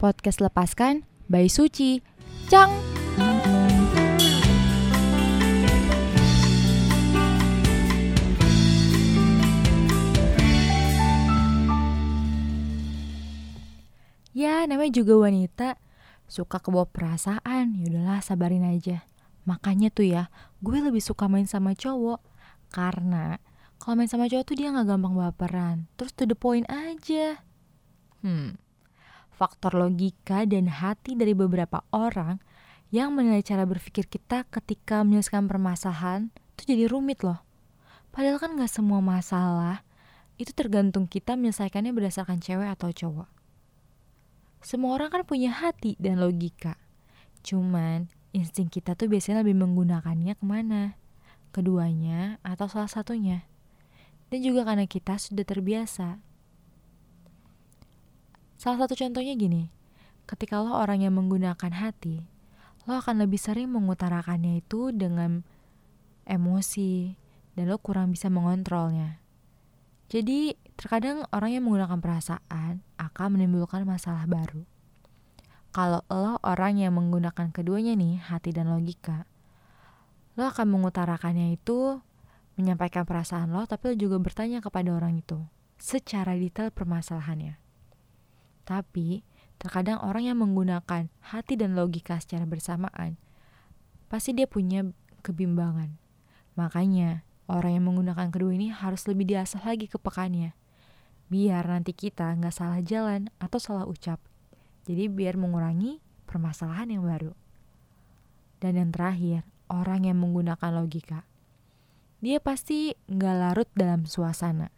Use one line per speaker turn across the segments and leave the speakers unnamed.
Podcast Lepaskan by Suci. Cang! Ya, namanya juga wanita suka kebawa perasaan. Yaudahlah, sabarin aja. Makanya tuh ya, gue lebih suka main sama cowok. Karena kalau main sama cowok tuh dia nggak gampang baperan. Terus to the point aja. Hmm, faktor logika dan hati dari beberapa orang yang menilai cara berpikir kita ketika menyelesaikan permasalahan itu jadi rumit loh. Padahal kan gak semua masalah itu tergantung kita menyelesaikannya berdasarkan cewek atau cowok. Semua orang kan punya hati dan logika. Cuman insting kita tuh biasanya lebih menggunakannya ke mana? Keduanya atau salah satunya. Dan juga karena kita sudah terbiasa. Salah satu contohnya gini, ketika lo orang yang menggunakan hati, lo akan lebih sering mengutarakannya itu dengan emosi, dan lo kurang bisa mengontrolnya. Jadi, terkadang orang yang menggunakan perasaan akan menimbulkan masalah baru. Kalau lo orang yang menggunakan keduanya nih, hati dan logika, lo akan mengutarakannya itu menyampaikan perasaan lo, tapi lo juga bertanya kepada orang itu secara detail permasalahannya. Tapi, terkadang orang yang menggunakan hati dan logika secara bersamaan, pasti dia punya kebimbangan. Makanya, orang yang menggunakan kedua ini harus lebih diasah lagi kepekannya. Biar nanti kita nggak salah jalan atau salah ucap. Jadi biar mengurangi permasalahan yang baru. Dan yang terakhir, orang yang menggunakan logika. Dia pasti nggak larut dalam suasana.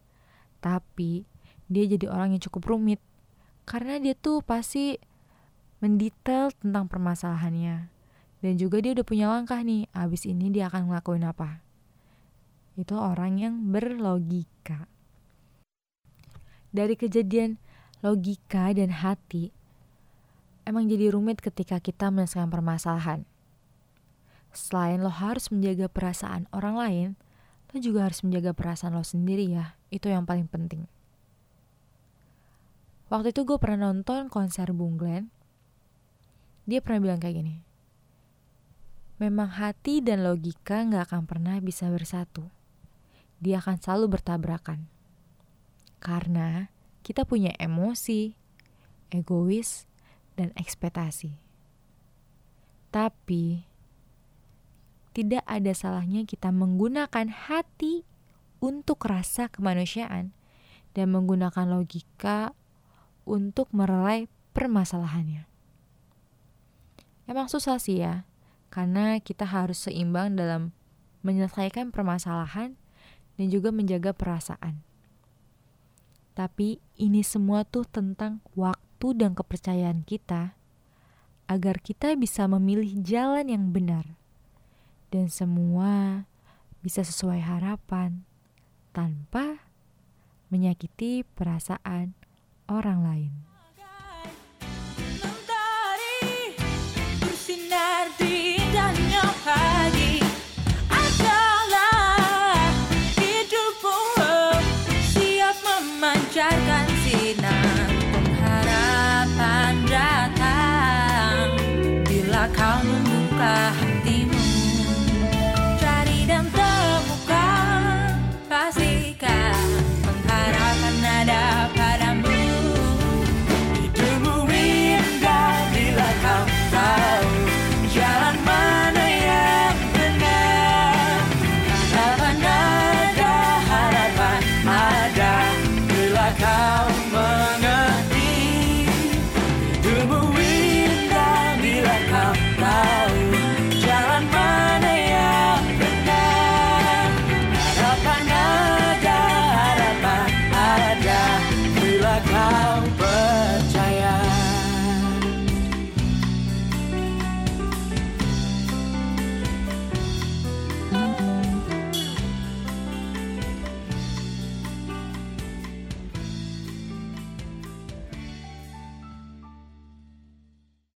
Tapi dia jadi orang yang cukup rumit. Karena dia tuh pasti mendetail tentang permasalahannya. Dan juga dia udah punya langkah nih, abis ini dia akan ngelakuin apa itu orang yang berlogika. Dari kejadian logika dan hati, emang jadi rumit ketika kita menyelesaikan permasalahan. Selain lo harus menjaga perasaan orang lain, lo juga harus menjaga perasaan lo sendiri ya. Itu yang paling penting. Waktu itu gue pernah nonton konser Bung Glenn. Dia pernah bilang kayak gini. Memang hati dan logika gak akan pernah bisa bersatu dia akan selalu bertabrakan. Karena kita punya emosi, egois, dan ekspektasi. Tapi tidak ada salahnya kita menggunakan hati untuk rasa kemanusiaan dan menggunakan logika untuk merelai permasalahannya. Emang susah sih ya, karena kita harus seimbang dalam menyelesaikan permasalahan dan juga menjaga perasaan. Tapi ini semua tuh tentang waktu dan kepercayaan kita agar kita bisa memilih jalan yang benar dan semua bisa sesuai harapan tanpa menyakiti perasaan orang lain.